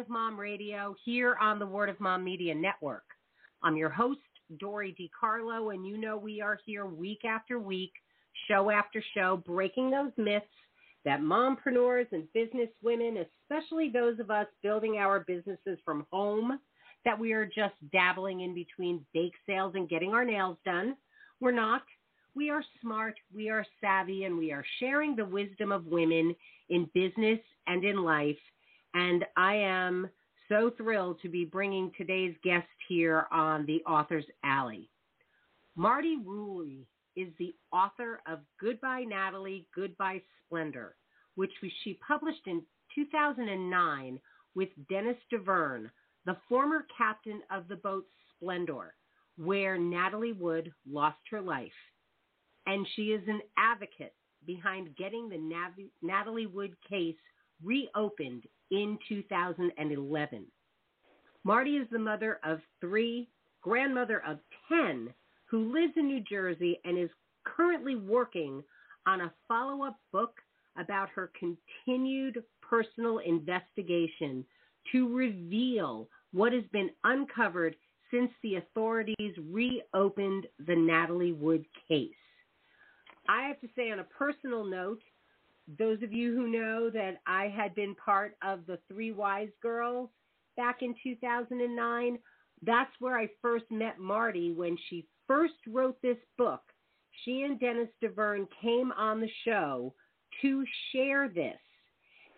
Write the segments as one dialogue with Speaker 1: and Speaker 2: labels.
Speaker 1: Of Mom Radio here on the Word of Mom Media Network. I'm your host, Dory DiCarlo, and you know we are here week after week, show after show, breaking those myths that mompreneurs and business women, especially those of us building our businesses from home, that we are just dabbling in between bake sales and getting our nails done. We're not. We are smart, we are savvy, and we are sharing the wisdom of women in business and in life. And I am so thrilled to be bringing today's guest here on the Author's Alley. Marti Rulli is the author of Goodbye Natalie, Goodbye Splendour, which she published in 2009 with Dennis Davern, the former captain of the boat Splendour, where Natalie Wood lost her life. And she is an advocate behind getting the Natalie Wood case reopened in 2011. Marti is the mother of three, grandmother of 10, who lives in New Jersey and is currently working on a follow up book about her continued personal investigation to reveal what has been uncovered since the authorities reopened the Natalie Wood case. I have to say, on a personal note, those of you who know that I had been part of the Three Wise Girls back in 2009, that's where I first met Marti when she first wrote this book. She and Dennis Davern came on the show to share this.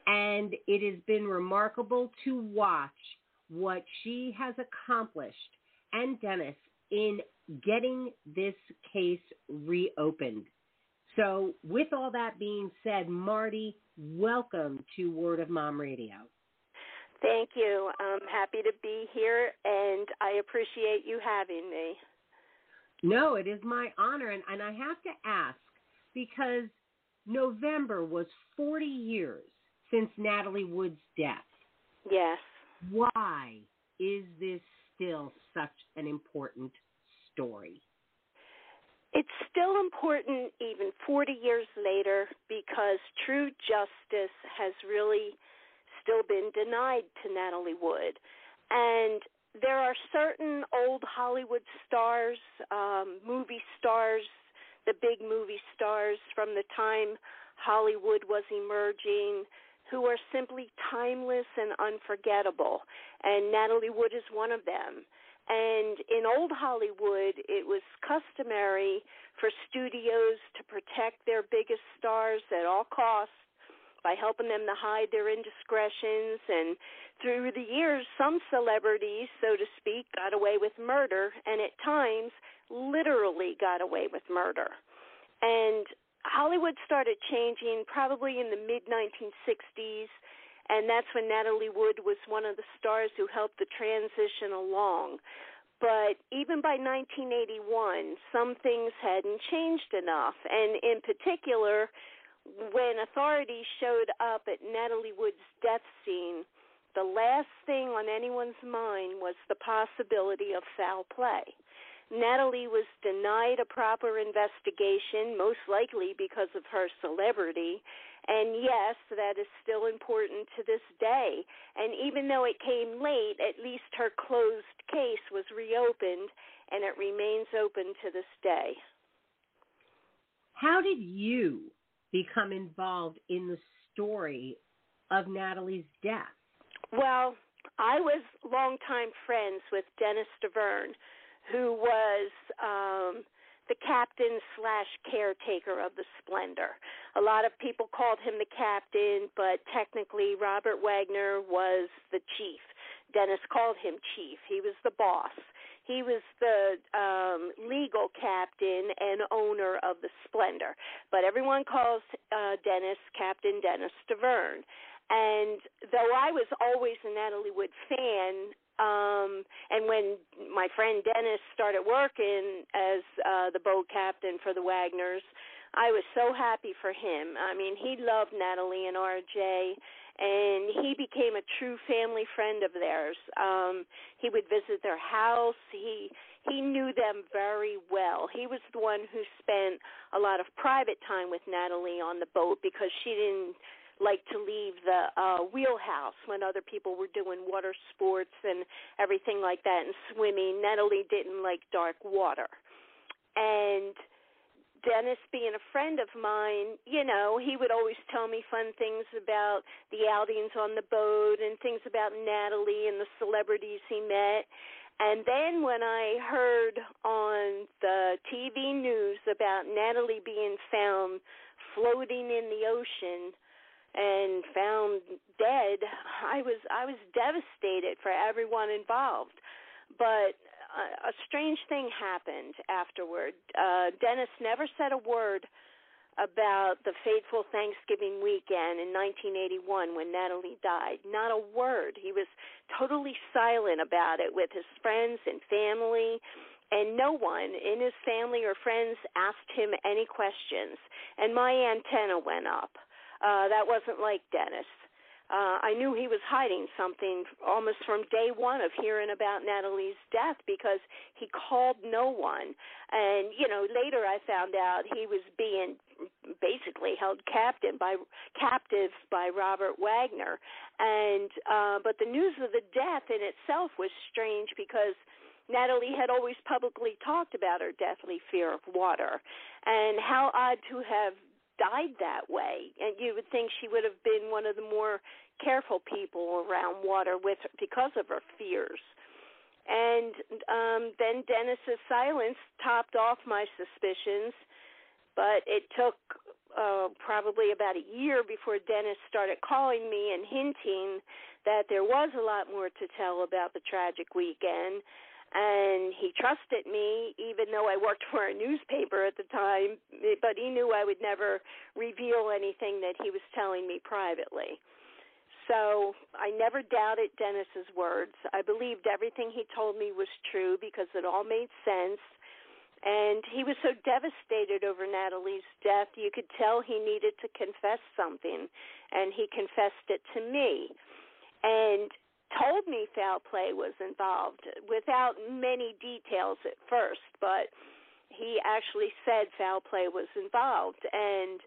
Speaker 1: And it has been remarkable to watch what she has accomplished and Dennis in getting this case reopened. So, with all that being said, Marti, welcome to Word of Mom Radio.
Speaker 2: Thank you. I'm happy to be here, and I appreciate you having me.
Speaker 1: No, it is my honor. And, and I have to ask because November was 40 years since Natalie Wood's death.
Speaker 2: Yes.
Speaker 1: Why is this still such an important story?
Speaker 2: It's still important even 40 years later because true justice has really still been denied to Natalie Wood. And there are certain old Hollywood stars, um, movie stars, the big movie stars from the time Hollywood was emerging who are simply timeless and unforgettable. And Natalie Wood is one of them. And in old Hollywood, it was customary for studios to protect their biggest stars at all costs by helping them to hide their indiscretions. And through the years, some celebrities, so to speak, got away with murder, and at times, literally got away with murder. And Hollywood started changing probably in the mid 1960s and that's when Natalie Wood was one of the stars who helped the transition along. But even by 1981, some things hadn't changed enough, and in particular, when authorities showed up at Natalie Wood's death scene, the last thing on anyone's mind was the possibility of foul play. Natalie was denied a proper investigation, most likely because of her celebrity. And yes, that is still important to this day. And even though it came late, at least her closed case was reopened and it remains open to this day.
Speaker 1: How did you become involved in the story of Natalie's death?
Speaker 2: Well, I was longtime friends with Dennis Davern, who was um, the captain slash caretaker of the Splendour. A lot of people called him the captain, but technically Robert Wagner was the chief. Dennis called him chief. He was the boss. He was the um, legal captain and owner of the Splendour. But everyone calls uh, Dennis Captain Dennis Davern. And though I was always a Natalie Wood fan, um and when my friend Dennis started working as uh the boat captain for the Wagners, I was so happy for him. I mean, he loved Natalie and RJ and he became a true family friend of theirs. Um he would visit their house. He he knew them very well. He was the one who spent a lot of private time with Natalie on the boat because she didn't like to leave the uh wheelhouse when other people were doing water sports and everything like that and swimming. Natalie didn't like dark water. And Dennis being a friend of mine, you know, he would always tell me fun things about the outings on the boat and things about Natalie and the celebrities he met. And then when I heard on the TV news about Natalie being found floating in the ocean and found dead, I was I was devastated for everyone involved. But a, a strange thing happened afterward. Uh, Dennis never said a word about the fateful Thanksgiving weekend in 1981 when Natalie died. Not a word. He was totally silent about it with his friends and family. And no one in his family or friends asked him any questions. And my antenna went up. Uh, that wasn't like Dennis uh, I knew he was hiding something almost from day one of hearing about Natalie's death because he called no one. And you know, later I found out he was being basically held captive by captive by Robert Wagner. And uh, but the news of the death in itself was strange because. Natalie had always publicly talked about her deathly fear of water, and how odd to have died that way. And you would think she would have been one of the more careful people around water with because of her fears. And um, then Dennis's silence topped off my suspicions, but it took uh, probably about a year before Dennis started calling me and hinting that there was a lot more to tell about the tragic weekend and he trusted me even though I worked for a newspaper at the time but he knew I would never reveal anything that he was telling me privately. So I never doubted Dennis's words. I believed everything he told me was true because it all made sense. And he was so devastated over Natalie's death you could tell he needed to confess something and he confessed it to me. And told me foul play was involved without many details at first, but he actually said foul play was involved. And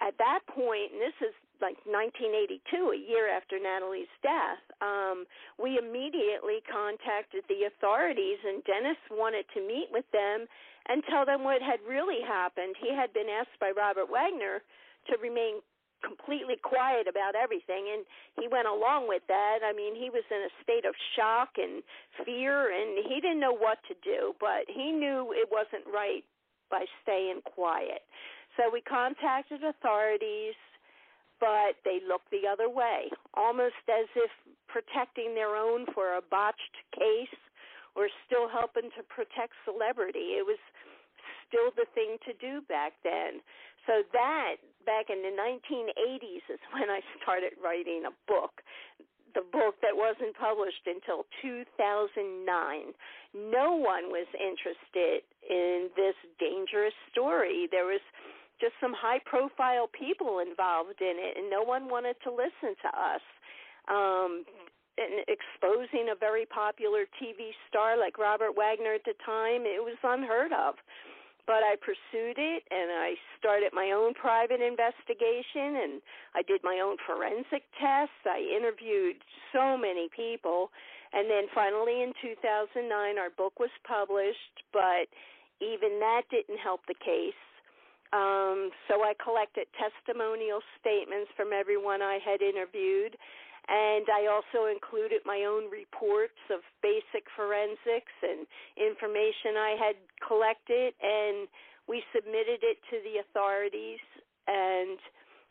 Speaker 2: at that point, and this is like 1982, a year after Natalie's death, um, we immediately contacted the authorities, and Dennis wanted to meet with them and tell them what had really happened. He had been asked by Robert Wagner to remain completely quiet about everything and he went along with that. I mean he was in a state of shock and fear and he didn't know what to do but he knew it wasn't right by staying quiet. So we contacted authorities but they looked the other way almost as if protecting their own for a botched case or still helping to protect celebrity. It was still the thing to do back then so that back in the 1980s is when I started writing a book. The book that wasn't published until 2009. No one was interested in this dangerous story. There was just some high profile people involved in it, and no one wanted to listen to us. Um, and exposing a very popular TV star like Robert Wagner at the time, it was unheard of but I pursued it and I started my own private investigation and I did my own forensic tests. I interviewed so many people. And then finally in 2009, our book was published, but even that didn't help the case. Um, so I collected testimonial statements from everyone I had interviewed and I also included my own reports of basic forensics and information I had collected, and we submitted it to the authorities, and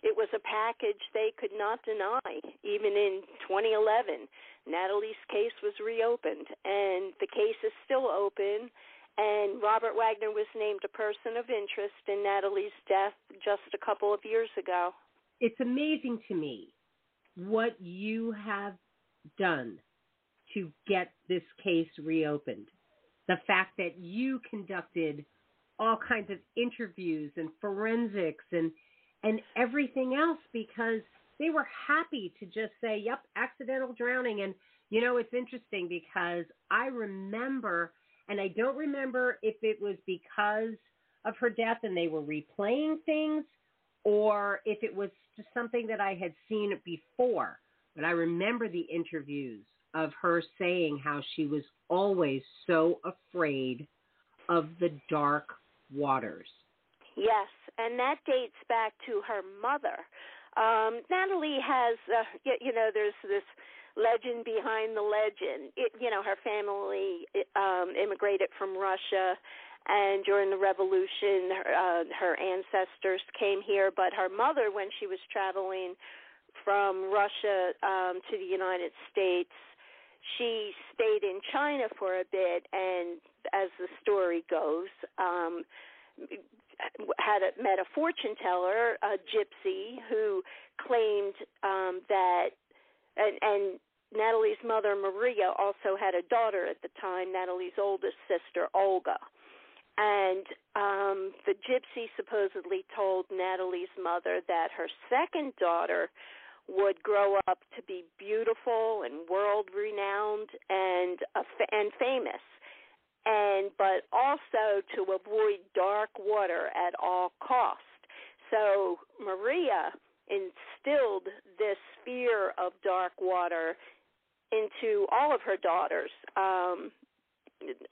Speaker 2: it was a package they could not deny. Even in 2011, Natalie's case was reopened, and the case is still open. And Robert Wagner was named a person of interest in Natalie's death just a couple of years ago.
Speaker 1: It's amazing to me what you have done to get this case reopened. The fact that you conducted all kinds of interviews and forensics and and everything else because they were happy to just say, "Yep, accidental drowning." And you know, it's interesting because I remember, and I don't remember if it was because of her death and they were replaying things, or if it was just something that I had seen before. But I remember the interviews of her saying how she was always so afraid of the dark waters.
Speaker 2: Yes, and that dates back to her mother. Um, Natalie has, uh, you, you know, there's this legend behind the legend. It, you know, her family um, immigrated from Russia, and during the revolution, her, uh, her ancestors came here. But her mother, when she was traveling from Russia um, to the United States, she stayed in China for a bit, and as the story goes, um, had a, met a fortune teller, a gypsy, who claimed um, that, and, and Natalie's mother Maria also had a daughter at the time, Natalie's oldest sister Olga. And um, the gypsy supposedly told Natalie's mother that her second daughter would grow up to be beautiful and world renowned and uh, and famous. And but also to avoid dark water at all cost. So maria instilled this fear of dark water into all of her daughters um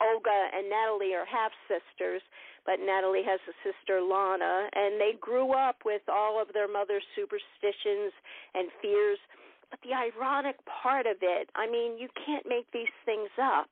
Speaker 2: olga and natalie are half sisters but Natalie has a sister Lana, and they grew up with all of their mother's superstitions and fears. But the ironic part of it, I mean, you can't make these things up.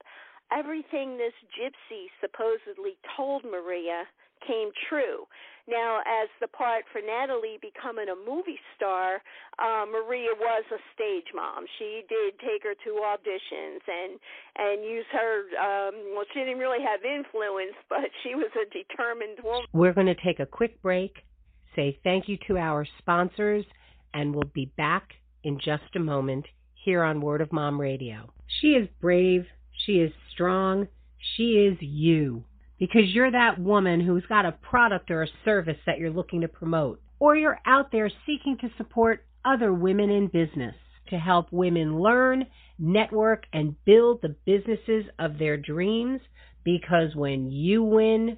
Speaker 2: Everything this gypsy supposedly told Maria came true. Now, as the part for Natalie becoming a movie star, uh, Maria was a stage mom. She did take her to auditions and and use her. Um, well, she didn't really have influence, but she was a determined woman.
Speaker 1: We're going to take a quick break, say thank you to our sponsors, and we'll be back in just a moment here on Word of Mom Radio. She is brave. She is strong. She is you because you're that woman who's got a product or a service that you're looking to promote, or you're out there seeking to support other women in business to help women learn, network, and build the businesses of their dreams because when you win,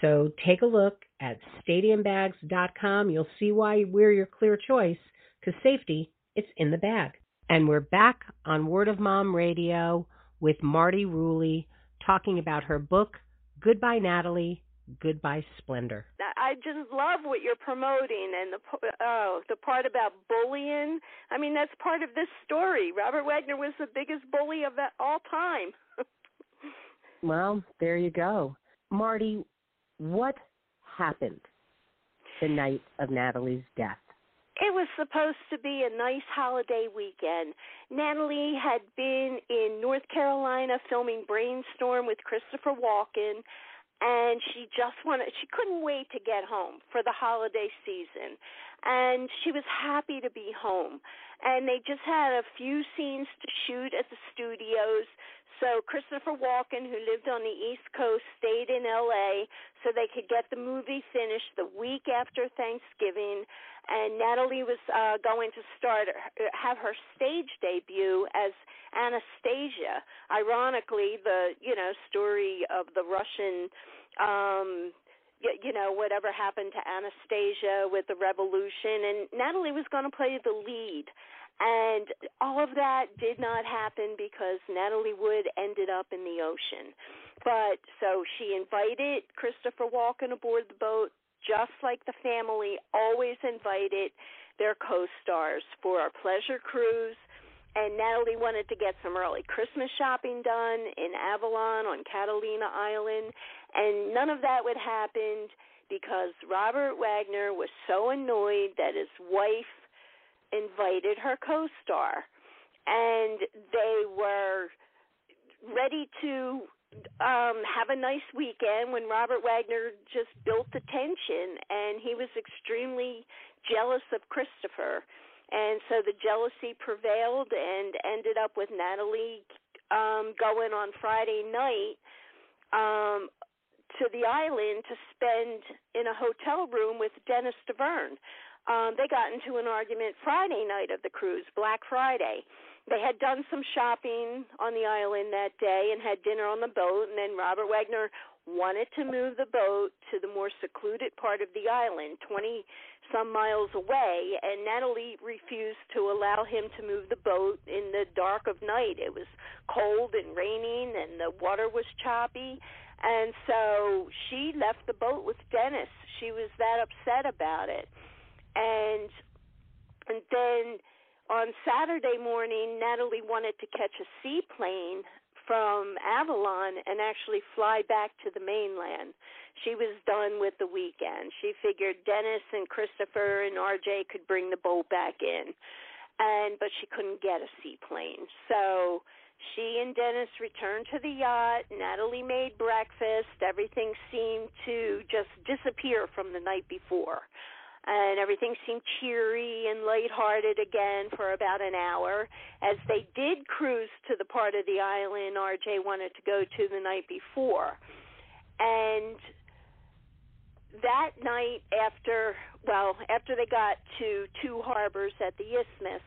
Speaker 1: So take a look at stadiumbags.com. You'll see why we're your clear choice because safety, it's in the bag. And we're back on Word of Mom Radio with Marti Rulli talking about her book, Goodbye Natalie, Goodbye Splendour.
Speaker 2: I just love what you're promoting and the oh the part about bullying. I mean that's part of this story. Robert Wagner was the biggest bully of all time.
Speaker 1: well, there you go. Marti, what happened the night of Natalie's death?
Speaker 2: It was supposed to be a nice holiday weekend. Natalie had been in North Carolina filming Brainstorm with Christopher Walken, and she just wanted, she couldn't wait to get home for the holiday season. and she was happy to be home. And they just had a few scenes to shoot at the studios. So Christopher Walken, who lived on the East Coast, stayed in LA so they could get the movie finished the week after Thanksgiving. And Natalie was uh, going to start have her stage debut as Anastasia. Ironically, the you know story of the Russian um you know whatever happened to Anastasia with the revolution and Natalie was going to play the lead and all of that did not happen because Natalie Wood ended up in the ocean. But so she invited Christopher Walken aboard the boat just like the family always invited their co-stars for our pleasure cruise. And Natalie wanted to get some early Christmas shopping done in Avalon on Catalina Island, and none of that would happen because Robert Wagner was so annoyed that his wife invited her co-star, and they were ready to um have a nice weekend when Robert Wagner just built the tension and he was extremely jealous of Christopher and so the jealousy prevailed and ended up with Natalie um, going on Friday night um, to the island to spend in a hotel room with Dennis Davern. Um, they got into an argument Friday night of the cruise, Black Friday. They had done some shopping on the island that day and had dinner on the boat, and then Robert Wagner wanted to move the boat to the more secluded part of the island, 20 some miles away, and Natalie refused to allow him to move the boat in the dark of night. It was cold and raining, and the water was choppy. And so she left the boat with Dennis. She was that upset about it. And and then on Saturday morning, Natalie wanted to catch a seaplane from Avalon and actually fly back to the mainland. She was done with the weekend. She figured Dennis and Christopher and RJ could bring the boat back in. And but she couldn't get a seaplane. So she and Dennis returned to the yacht. Natalie made breakfast. Everything seemed to just disappear from the night before and everything seemed cheery and lighthearted again for about an hour. As they did cruise to the part of the island RJ wanted to go to the night before. And that night after well, after they got to two harbors at the isthmus,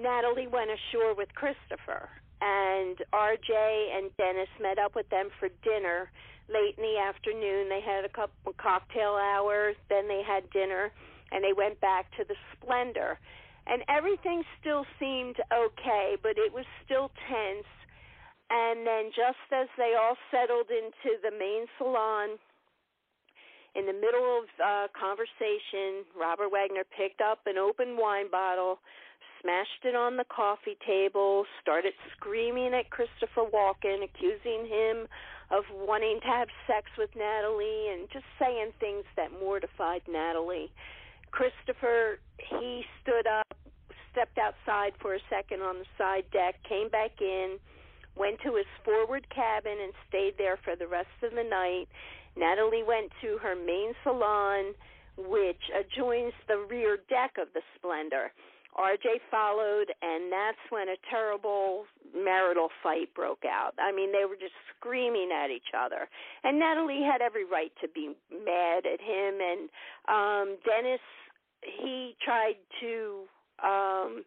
Speaker 2: Natalie went ashore with Christopher and RJ and Dennis met up with them for dinner late in the afternoon. They had a couple cocktail hours, then they had dinner, and they went back to the Splendour. And everything still seemed okay, but it was still tense. And then just as they all settled into the main salon, in the middle of uh, conversation, Robert Wagner picked up an open wine bottle, smashed it on the coffee table, started screaming at Christopher Walken, accusing him of wanting to have sex with Natalie and just saying things that mortified Natalie. Christopher, he stood up, stepped outside for a second on the side deck, came back in, went to his forward cabin and stayed there for the rest of the night. Natalie went to her main salon, which adjoins the rear deck of the Splendour. RJ followed, and that's when a terrible marital fight broke out. I mean, they were just screaming at each other. And Natalie had every right to be mad at him. And um Dennis, he tried to um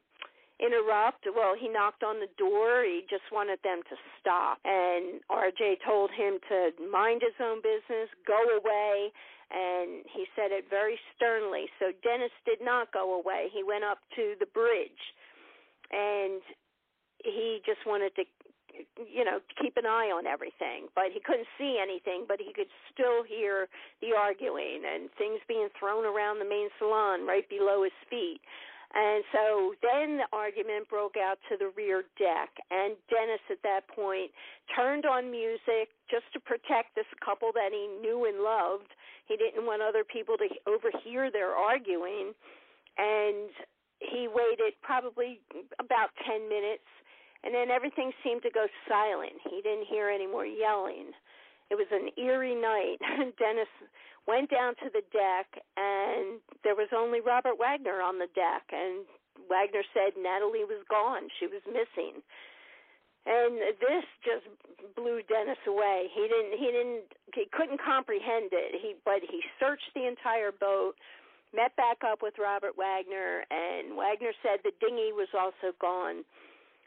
Speaker 2: interrupt. Well, he knocked on the door. He just wanted them to stop. And RJ told him to mind his own business, go away and he said it very sternly. So Dennis did not go away. He went up to the bridge, and he just wanted to, you know, keep an eye on everything. But he couldn't see anything, but he could still hear the arguing and things being thrown around the main salon right below his feet. And so then the argument broke out to the rear deck, and Dennis at that point turned on music just to protect this couple that he knew and loved. He didn't want other people to overhear their arguing, and he waited probably about 10 minutes, and then everything seemed to go silent. He didn't hear any more yelling. It was an eerie night. Dennis went down to the deck, and there was only Robert Wagner on the deck. And Wagner said Natalie was gone; she was missing. And this just blew Dennis away. He didn't. He didn't. He couldn't comprehend it. He but he searched the entire boat, met back up with Robert Wagner, and Wagner said the dinghy was also gone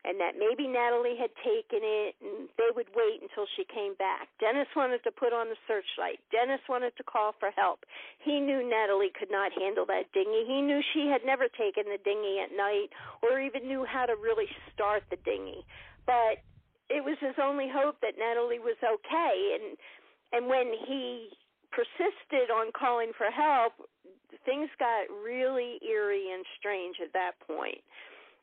Speaker 2: and that maybe Natalie had taken it and they would wait until she came back. Dennis wanted to put on the searchlight. Dennis wanted to call for help. He knew Natalie could not handle that dinghy. He knew she had never taken the dinghy at night or even knew how to really start the dinghy. But it was his only hope that Natalie was okay and and when he persisted on calling for help, things got really eerie and strange at that point.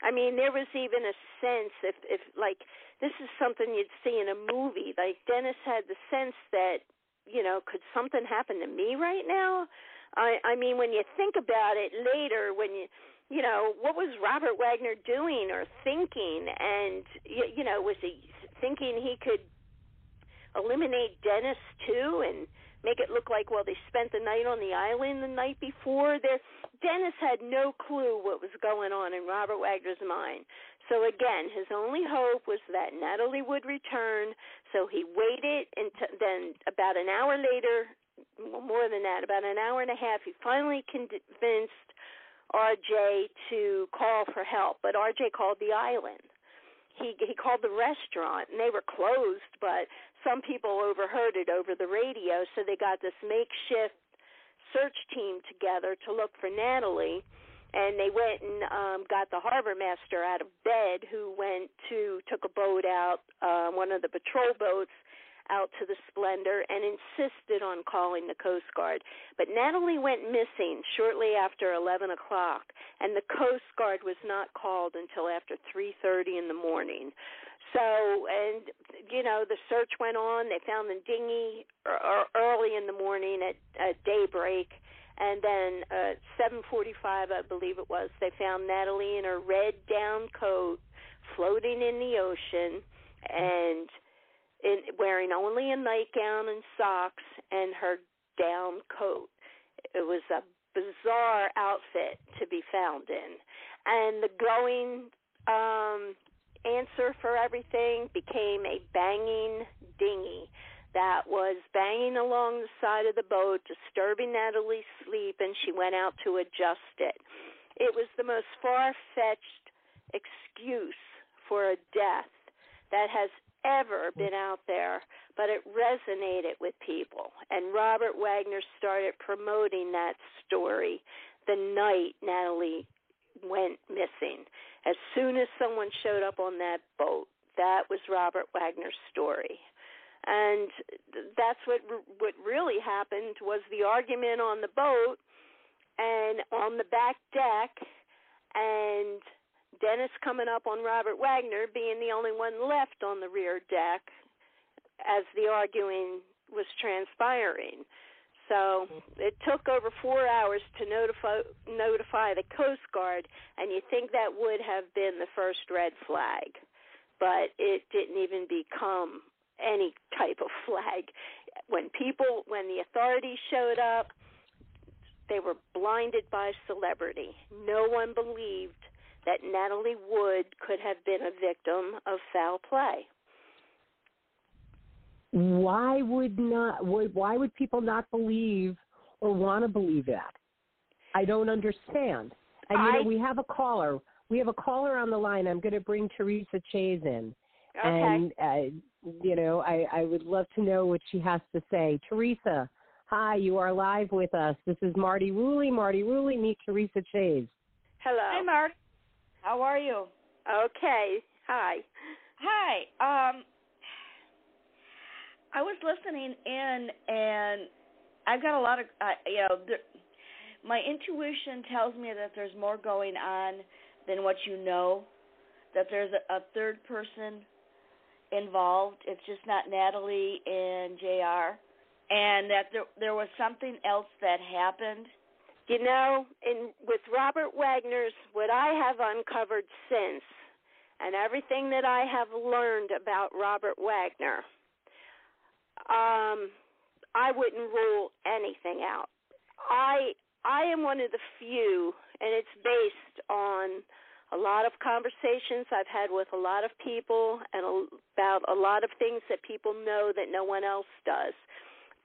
Speaker 2: I mean, there was even a sense if if like this is something you'd see in a movie. Like Dennis had the sense that you know, could something happen to me right now? I I mean, when you think about it later, when you you know, what was Robert Wagner doing or thinking? And you, you know, was he thinking he could eliminate Dennis too and make it look like well they spent the night on the island the night before? There Dennis had no clue what was going on in Robert Wagner's mind. So again, his only hope was that Natalie would return. So he waited, and then about an hour later, more than that, about an hour and a half, he finally convinced RJ to call for help. But RJ called the island. He he called the restaurant, and they were closed. But some people overheard it over the radio, so they got this makeshift search team together to look for Natalie, and they went and um, got the harbor master out of bed, who went to took a boat out, uh, one of the patrol boats, out to the Splendour and insisted on calling the Coast Guard. But Natalie went missing shortly after 11 o'clock, and the Coast Guard was not called until after 3:30 in the morning. So, and you know, the search went on. They found the dinghy er, er, early in the morning at, at daybreak, and then uh, at 7:45, I believe it was, they found Natalie in her red down coat floating in the ocean, and in wearing only a nightgown and socks and her down coat. It was a bizarre outfit to be found in, and the going um answer for everything became a banging dinghy that was banging along the side of the boat, disturbing Natalie's sleep, and she went out to adjust it. It was the most far fetched excuse for a death that has ever been out there, but it resonated with people. And Robert Wagner started promoting that story the night Natalie went missing. As soon as someone showed up on that boat, that was Robert Wagner's story. And that's what what really happened was the argument on the boat and on the back deck and Dennis coming up on Robert Wagner being the only one left on the rear deck as the arguing was transpiring. So it took over four hours to notify notify the Coast Guard, and you think that would have been the first red flag, but it didn't even become any type of flag. When people, when the authorities showed up, they were blinded by celebrity. No one believed that Natalie Wood could have been a victim of foul play.
Speaker 1: Why would not why would people not believe or want to believe that? I don't understand. And you know we have a caller. We have a caller on the line. I'm going to bring teresa chase in.
Speaker 2: Okay.
Speaker 1: and uh, you know i i would love to know what she has to say. Teresa hi you are live with us. This is Marti Rulli Marti Rulli meet teresa chase.
Speaker 2: Hello.
Speaker 3: Hi Marti how are you
Speaker 2: okay hi
Speaker 3: hi um I was listening in, and I've got a lot of, uh, you know, there, my intuition tells me that there's more going on than what you know. That there's a, a third person involved. It's just not Natalie and Jr. And that there there was something else that happened.
Speaker 2: You know, in with Robert Wagner's, what I have uncovered since, and everything that I have learned about Robert Wagner um, I wouldn't rule anything out. I I am one of the few, and it's based on a lot of conversations I've had with a lot of people and about a lot of things that people know that no one else does.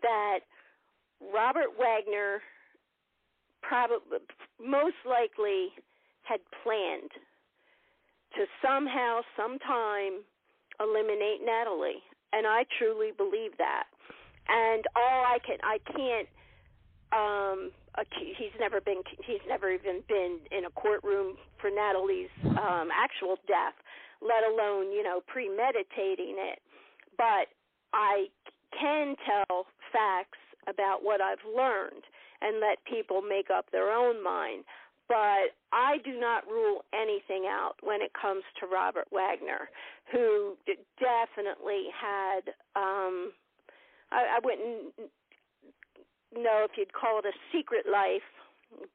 Speaker 2: That Robert Wagner probably most likely had planned to somehow sometime eliminate Natalie. And I truly believe that. And all I can I can't um he's never been he's never even been in a courtroom for Natalie's um actual death let alone you know premeditating it. But I can tell facts about what I've learned and let people make up their own mind but I do not rule anything out when it comes to Robert Wagner, who definitely had um I, I wouldn't know if you'd call it a secret life,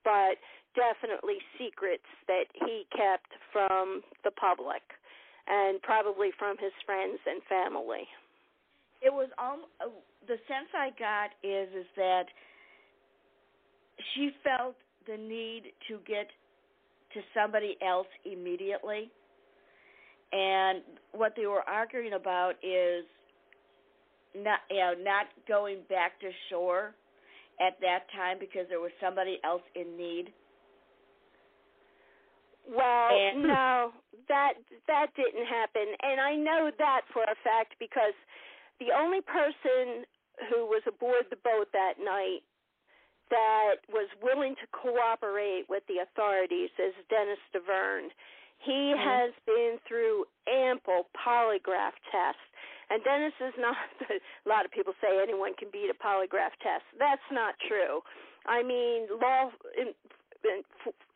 Speaker 2: but definitely secrets that he kept from the public and probably from his friends and family.
Speaker 3: It was um the sense I got is is that she felt the need to get to somebody else immediately. And what they were arguing about is not you know not going back to shore at that time because there was somebody else in need?
Speaker 2: Well, and, no, that that didn't happen, and I know that for a fact because the only person who was aboard the boat that night that was willing to cooperate with the authorities is Dennis Davern. He mm-hmm. has been through ample polygraph tests and Dennis is not, a lot of people say anyone can beat a polygraph test. That's not true. I mean, law in, in,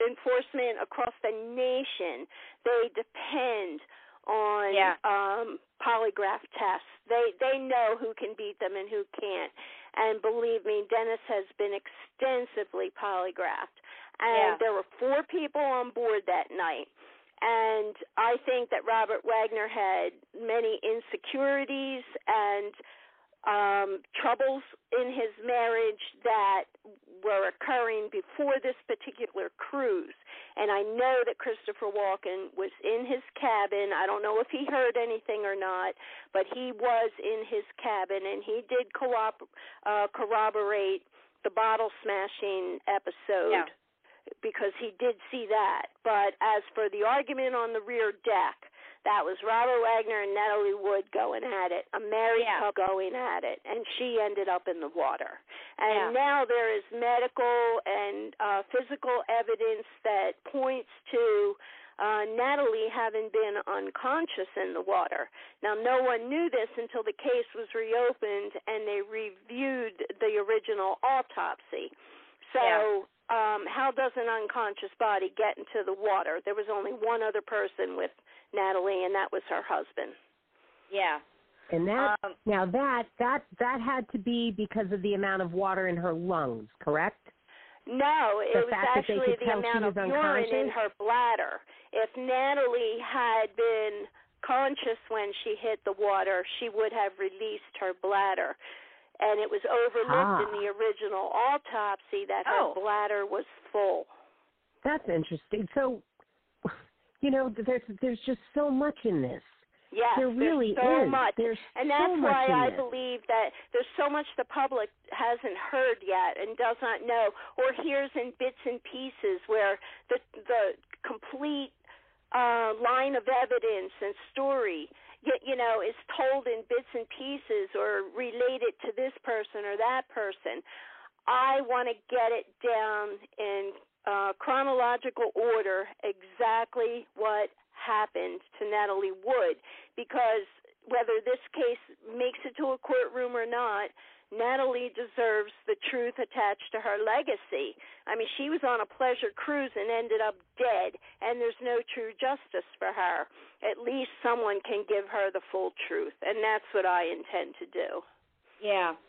Speaker 2: enforcement across the nation, they depend on
Speaker 3: yeah.
Speaker 2: um polygraph tests. They they know who can beat them and who can't. And believe me, Dennis has been extensively polygraphed. And
Speaker 3: yeah.
Speaker 2: there were four people on board that night. And I think that Robert Wagner had many insecurities and um, troubles in his marriage that were occurring before this particular cruise. And I know that Christopher Walken was in his cabin. I don't know if he heard anything or not, but he was in his cabin and he did co- uh, corroborate the bottle smashing episode.
Speaker 3: Yeah
Speaker 2: because he did see that. But as for the argument on the rear deck, that was Robert Wagner and Natalie Wood going at it, a married
Speaker 3: yeah.
Speaker 2: couple going at it, and she ended up in the water. And
Speaker 3: yeah.
Speaker 2: now there is medical and uh, physical evidence that points to uh, Natalie having been unconscious in the water. Now, no one knew this until the case was reopened and they reviewed the original autopsy. So
Speaker 3: yeah
Speaker 2: um, how does an unconscious body get into the water? There was only one other person with Natalie, and that was her husband.
Speaker 3: Yeah.
Speaker 1: And that
Speaker 3: um,
Speaker 1: now that that that had to be because of the amount of water in her lungs, correct?
Speaker 2: No, it
Speaker 1: the
Speaker 2: was actually the amount of urine in her bladder. If Natalie had been conscious when she hit the water, she would have released her bladder and it was overlooked in the original autopsy that
Speaker 3: oh.
Speaker 2: her bladder was full.
Speaker 1: That's interesting. So, you know, there's there's just so much in this.
Speaker 2: Yes,
Speaker 1: there really
Speaker 2: so
Speaker 1: is.
Speaker 2: much,
Speaker 1: there's
Speaker 2: and that's
Speaker 1: so
Speaker 2: why I
Speaker 1: this.
Speaker 2: believe that there's so much the public hasn't heard yet and does not know, or hears in bits and pieces, where the the complete uh, line of evidence and story you know is told in bits and pieces or related to this person or that person i want to get it down in uh, chronological order exactly what happened to Natalie Wood because whether this case makes it to a courtroom or not, Natalie deserves the truth attached to her legacy. I mean, she was on a pleasure cruise and ended up dead, and there's no true justice for her. At least someone can give her the full truth, and that's what I intend to do.
Speaker 3: Yeah.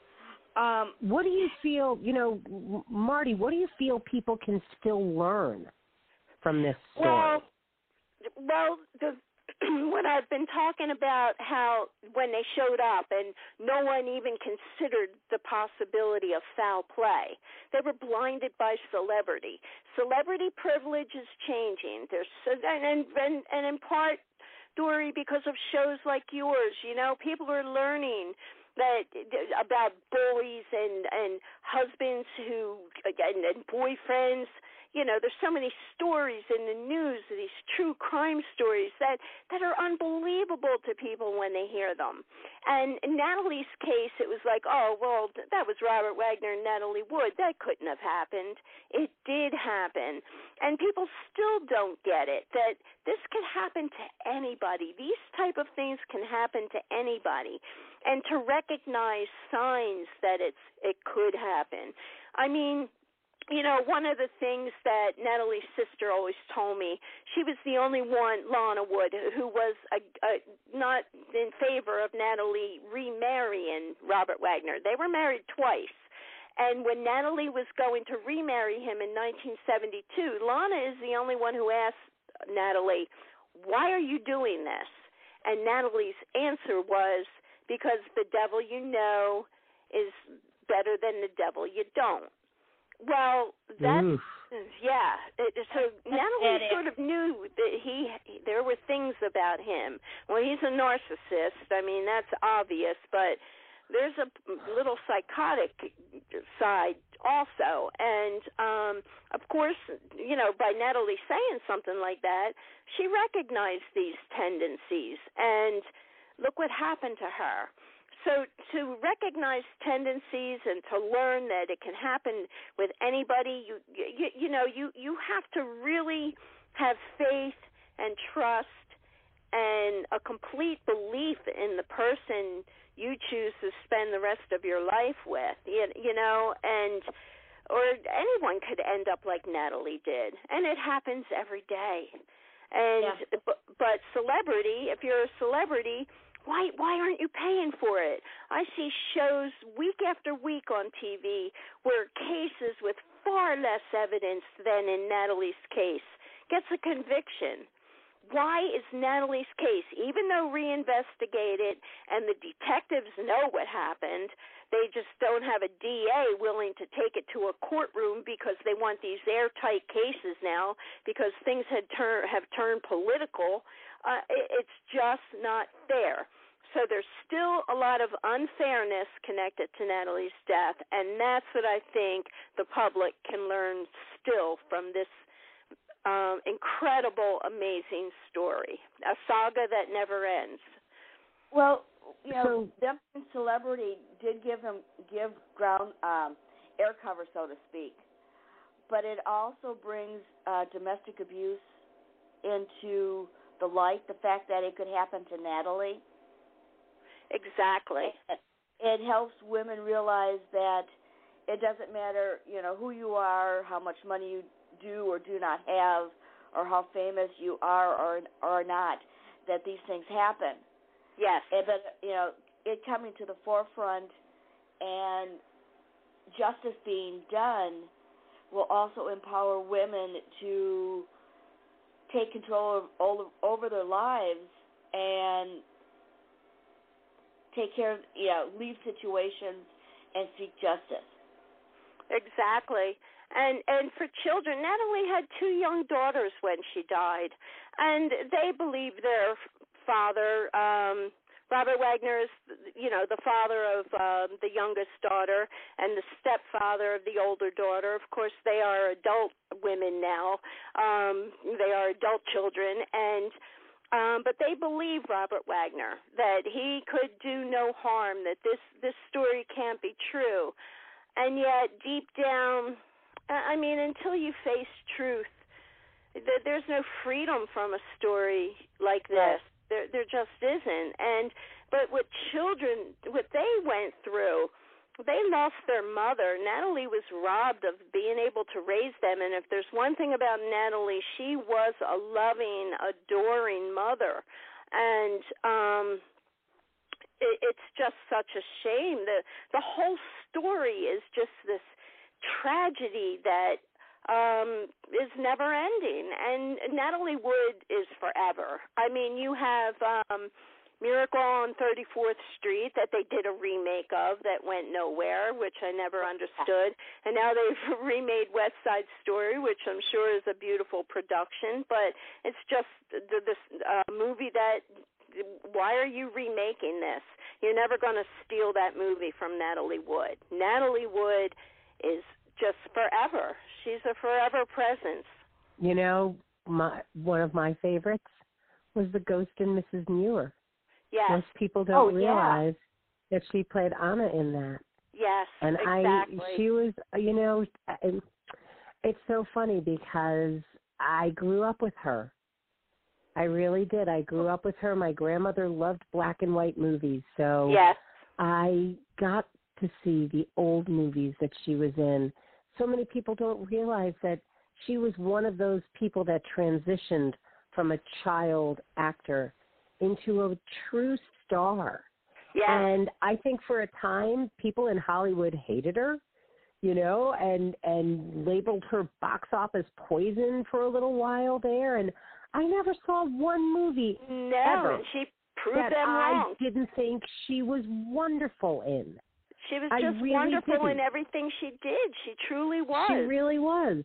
Speaker 3: Um,
Speaker 1: what do you feel, you know, Marti, what do you feel people can still learn from this story?
Speaker 2: Well, well, the when I've been talking about how when they showed up, and no one even considered the possibility of foul play. They were blinded by celebrity. Celebrity privilege is changing. There's and and and, and in part, Dory, because of shows like yours, you know, people are learning that about bullies and and husbands who and, and boyfriends you know, there's so many stories in the news, these true crime stories that that are unbelievable to people when they hear them. And in Natalie's case, it was like, oh well, that was Robert Wagner and Natalie Wood. That couldn't have happened. It did happen, and people still don't get it that this could happen to anybody. These type of things can happen to anybody, and to recognize signs that it's it could happen. I mean you know, one of the things that Natalie's sister always told me, she was the only one, Lana Wood, who was a, a, not in favor of Natalie remarrying Robert Wagner. They were married twice. And when Natalie was going to remarry him in 1972, Lana is the only one who asked Natalie, Why are you doing this? And Natalie's answer was, Because the devil you know is better than the devil you don't. Well, that's Oof. yeah. It, so Natalie sort of knew that he, he there were things about him. Well, he's a narcissist. I mean, that's obvious, but there's a little psychotic side also and um of course you know by Natalie saying something like that she recognized these tendencies and look what happened to her so to recognize tendencies and to learn that it can happen with anybody, you you, you know you you have to really have faith and trust and a complete belief in the person you choose to spend the rest of your life with. You, you know, and or anyone could end up like Natalie did, and it happens every day. And yeah. but, but celebrity, if you're a celebrity why why aren't you paying for it? I see shows week after week on TV where cases with far less evidence than in Natalie's case gets a conviction. Why is Natalie's case, even though reinvestigated and the detectives know what happened, they just don't have a DA willing to take it to a courtroom because they want these airtight cases now because things had turn have turned political. Uh, it, it's just not fair. So there's still a lot of unfairness connected to Natalie's death, and that's what I think the public can learn still from this um, incredible, amazing story, a saga that never ends.
Speaker 3: Well, you know, them celebrity did give him give ground um, air cover, so to speak, but it also brings uh, domestic abuse into the light. The fact that it could happen to Natalie
Speaker 2: Exactly.
Speaker 3: It helps women realize that it doesn't matter, you know, who you are, how much money you do or do not have, or how famous you are or or not, that these things happen.
Speaker 2: Yes.
Speaker 3: And, but you know, it coming to the forefront and justice being done will also empower women to take control of, over their lives and take care of, you know, leave situations and seek justice.
Speaker 2: Exactly. And and for children, Natalie had two young daughters when she died, and they believe their father um Robert Wagner is, you know, the father of um, the youngest daughter and the stepfather of the older daughter. Of course, they are adult women now. Um, they are adult children, and um, but they believe Robert Wagner that he could do no harm, that this this story can't be true, and yet deep down, I mean, until you face truth, that there's no freedom from a story like this. There there just isn't. And but what children, what they went through they lost their mother. Natalie was robbed of being able to raise them. And if there's one thing about Natalie, she was a loving, adoring mother. And um it, it's just such a shame. The the whole story is just this tragedy that um is never ending. And Natalie Wood is forever. I mean, you have um Miracle on 34th Street that they did a remake of that went nowhere, which I never understood. And now they've remade West Side Story, which I'm sure is a beautiful production, but it's just the, this uh, movie that why are you remaking this? You're never going to steal that movie from Natalie Wood. Natalie Wood is just forever. She's a forever presence.
Speaker 1: You know, my one of my favorites was the Ghost and Mrs. Muir.
Speaker 2: Yes.
Speaker 1: Most people don't
Speaker 2: oh,
Speaker 1: realize
Speaker 2: yeah.
Speaker 1: that she played Anna in that.
Speaker 2: Yes,
Speaker 1: and
Speaker 2: exactly.
Speaker 1: I she was you know it's so funny because I grew up with her. I really did. I grew up with her. My grandmother loved black and white movies, so
Speaker 2: yes.
Speaker 1: I got to see the old movies that she was in. So many people don't realize that she was one of those people that transitioned from a child actor into a true star.
Speaker 2: Yeah.
Speaker 1: And I think for a time people in Hollywood hated her, you know, and and labeled her box office poison for a little while there and I never saw one movie
Speaker 2: no,
Speaker 1: ever
Speaker 2: she proved
Speaker 1: that
Speaker 2: them
Speaker 1: I
Speaker 2: wrong.
Speaker 1: didn't think she was wonderful in.
Speaker 2: She was just
Speaker 1: really
Speaker 2: wonderful
Speaker 1: didn't.
Speaker 2: in everything she did. She truly was.
Speaker 1: She really was.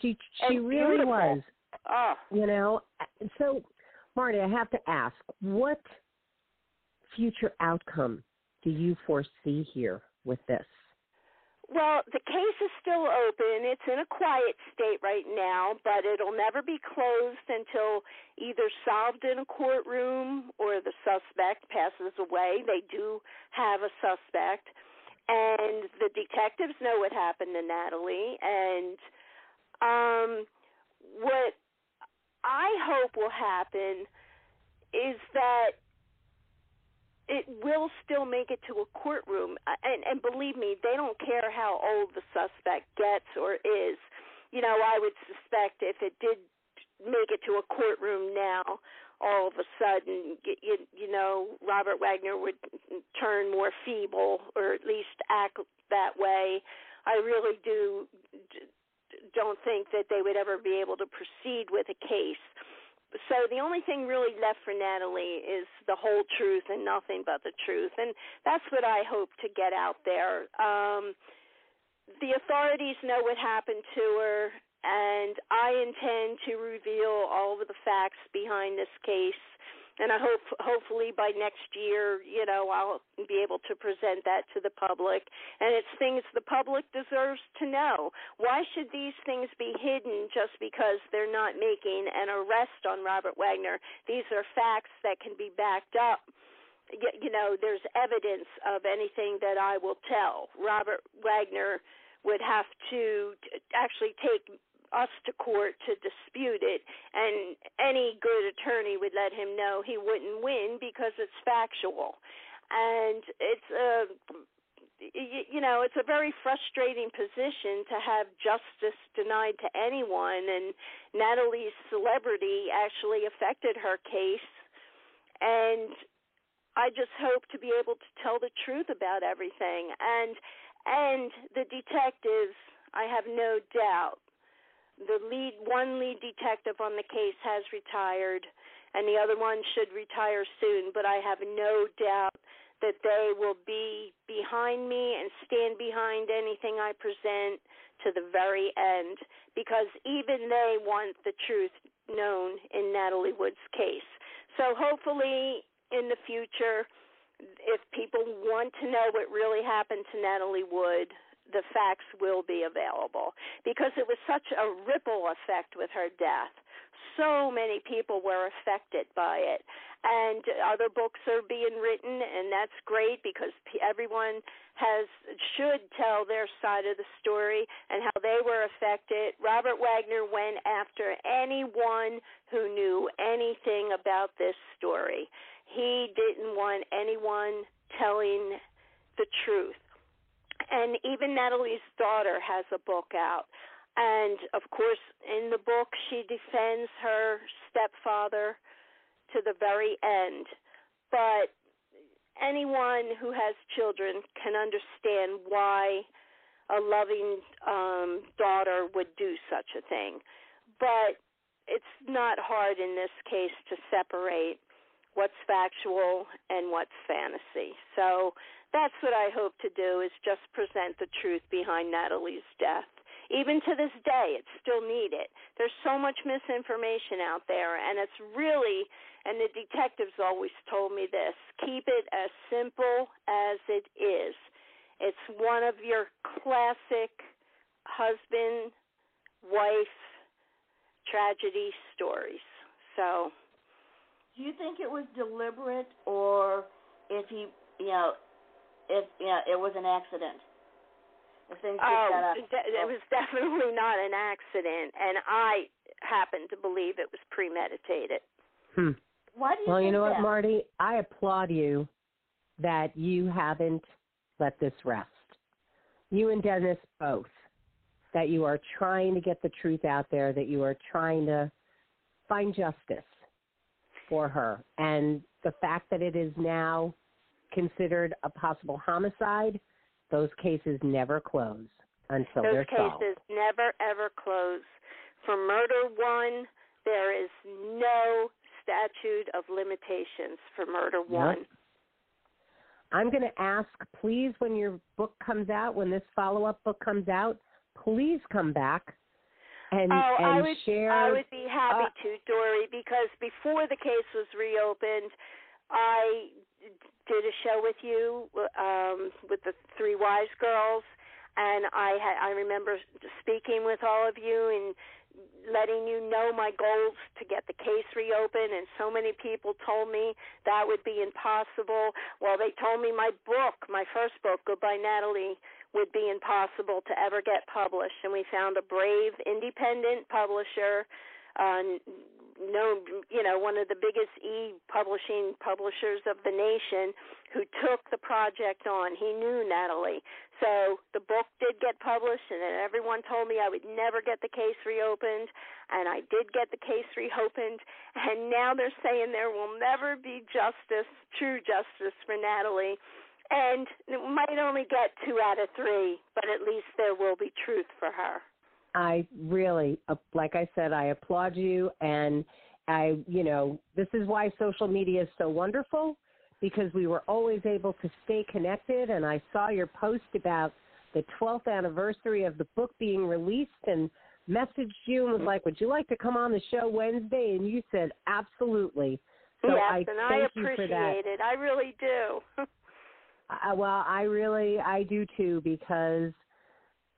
Speaker 1: She she
Speaker 2: And
Speaker 1: really
Speaker 2: beautiful.
Speaker 1: was.
Speaker 2: Oh,
Speaker 1: You know, so Marti, I have to ask, what future outcome do you foresee here with this?
Speaker 2: Well, the case is still open. It's in a quiet state right now, but it'll never be closed until either solved in a courtroom or the suspect passes away. They do have a suspect. And the detectives know what happened to Natalie. And um, what I hope will happen is that it will still make it to a courtroom. Uh, and and believe me they don't care how old the suspect gets or is. You know i would suspect if it did make it to a courtroom now all of a sudden you, you know robert wagner would turn more feeble or at least act that way. I really do don't think that they would ever be able to proceed with a case so the only thing really left for Natalie is the whole truth and nothing but the truth, and that's what I hope to get out there. Um, the authorities know what happened to her, and I intend to reveal all of the facts behind this case and I hope hopefully by next year, you know, I'll be able to present that to the public. And it's things the public deserves to know. Why should these things be hidden just because they're not making an arrest on Robert Wagner? These are facts that can be backed up. You know, there's evidence of anything that I will tell. Robert Wagner would have to actually take us to court to dispute it and any good attorney would let him know he wouldn't win because it's factual. And it's a you know it's a very frustrating position to have justice denied to anyone and Natalie's celebrity actually affected her case. And I just hope to be able to tell the truth about everything. And and the detectives I have no doubt the lead one lead detective on the case has retired and the other one should retire soon but i have no doubt that they will be behind me and stand behind anything i present to the very end because even they want the truth known in natalie wood's case. So hopefully in the future if people want to know what really happened to natalie wood the facts will be available because it was such a ripple effect with her death. So many people were affected by it. And other books are being written, and that's great because everyone has should tell their side of the story and how they were affected. Robert Wagner went after anyone who knew anything about this story. He didn't want anyone telling the truth and even Natalie's daughter has a book out. And of course, in the book, she defends her stepfather to the very end. But anyone who has children can understand why a loving um, daughter would do such a thing. But it's not hard in this case to separate what's factual and what's fantasy. So that's what I hope to do is just present the truth behind Natalie's death. Even to this day, it's still needed. There's so much misinformation out there, and it's really, and the detectives always told me this keep it as simple as it is. It's one of your classic husband, wife tragedy stories. So,
Speaker 3: do you think it was deliberate, or if he, you know, if yeah, it was an accident?
Speaker 2: oh, it was definitely not an accident, and I happen to believe it was premeditated.
Speaker 1: Hmm.
Speaker 3: Why do you
Speaker 1: well, you know
Speaker 3: that?
Speaker 1: what, Marti? I applaud you that you haven't let this rest. You and Dennis both. That you are trying to get the truth out there, that you are trying to find justice for her. And the fact that it is now considered a possible homicide those cases never close until
Speaker 2: Those
Speaker 1: they're
Speaker 2: cases
Speaker 1: solved.
Speaker 2: never ever close. For murder one, there is no statute of limitations for murder one.
Speaker 1: Yep. I'm going to ask, please, when your book comes out, when this follow-up book comes out, please come back and,
Speaker 2: oh,
Speaker 1: and
Speaker 2: I would,
Speaker 1: share.
Speaker 2: I would be happy
Speaker 1: uh,
Speaker 2: to, Dory, because before the case was reopened, I did a show with you um, with the Three Wise Girls, and I had I remember speaking with all of you and letting you know my goals to get the case reopened and so many people told me that would be impossible. Well they told me my book my first book goodbye natalie would be impossible to ever get published and we found a brave independent publisher uh, known, you know, one of the biggest e-publishing publishers of the nation, who took the project on. He knew Natalie, so the book did get published, and then everyone told me I would never get the case reopened, and I did get the case reopened, and now they're saying there will never be justice, true justice for Natalie. And it might only get two out of three, but at least there will be truth for her.
Speaker 1: I really, uh, like I said, I applaud you. And I, you know, this is why social media is so wonderful because we were always able to stay connected. And I saw your post about the 12th anniversary of the book being released and messaged you and was like, Would you like to come on the show Wednesday? And you said, Absolutely. So
Speaker 2: yes,
Speaker 1: I
Speaker 2: and I appreciate
Speaker 1: that.
Speaker 2: it. I really do.
Speaker 1: uh, well, I really, I do too because,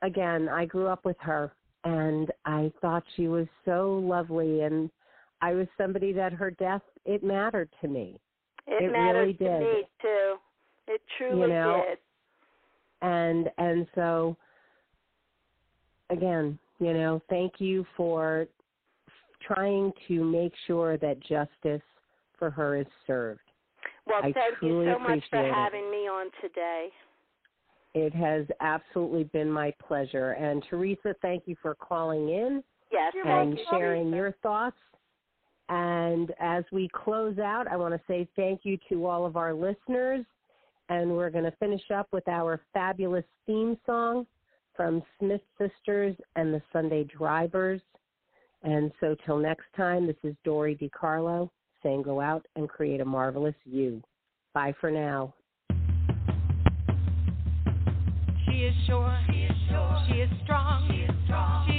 Speaker 1: again, I grew up with her and I thought she was so lovely and I was somebody that her death it mattered to me.
Speaker 2: It,
Speaker 1: it
Speaker 2: mattered
Speaker 1: really
Speaker 2: to
Speaker 1: did.
Speaker 2: me too. It truly
Speaker 1: you know,
Speaker 2: did.
Speaker 1: And and so again, you know, thank you for trying to make sure that justice for her is served.
Speaker 2: Well,
Speaker 1: I
Speaker 2: thank you so much for
Speaker 1: appreciate it.
Speaker 2: having me on today.
Speaker 1: It has absolutely been my pleasure. And Teresa, thank you for calling in
Speaker 2: Yes,
Speaker 1: and sharing
Speaker 2: Teresa.
Speaker 1: your thoughts. And as we close out, I want to say thank you to all of our listeners. And we're going to finish up with our fabulous theme song from Smith Sisters and the Sunday Drivers. And so, till next time, this is Dory DiCarlo saying go out and create a marvelous you. Bye for now.
Speaker 4: She is sure. She is strong. She is strong.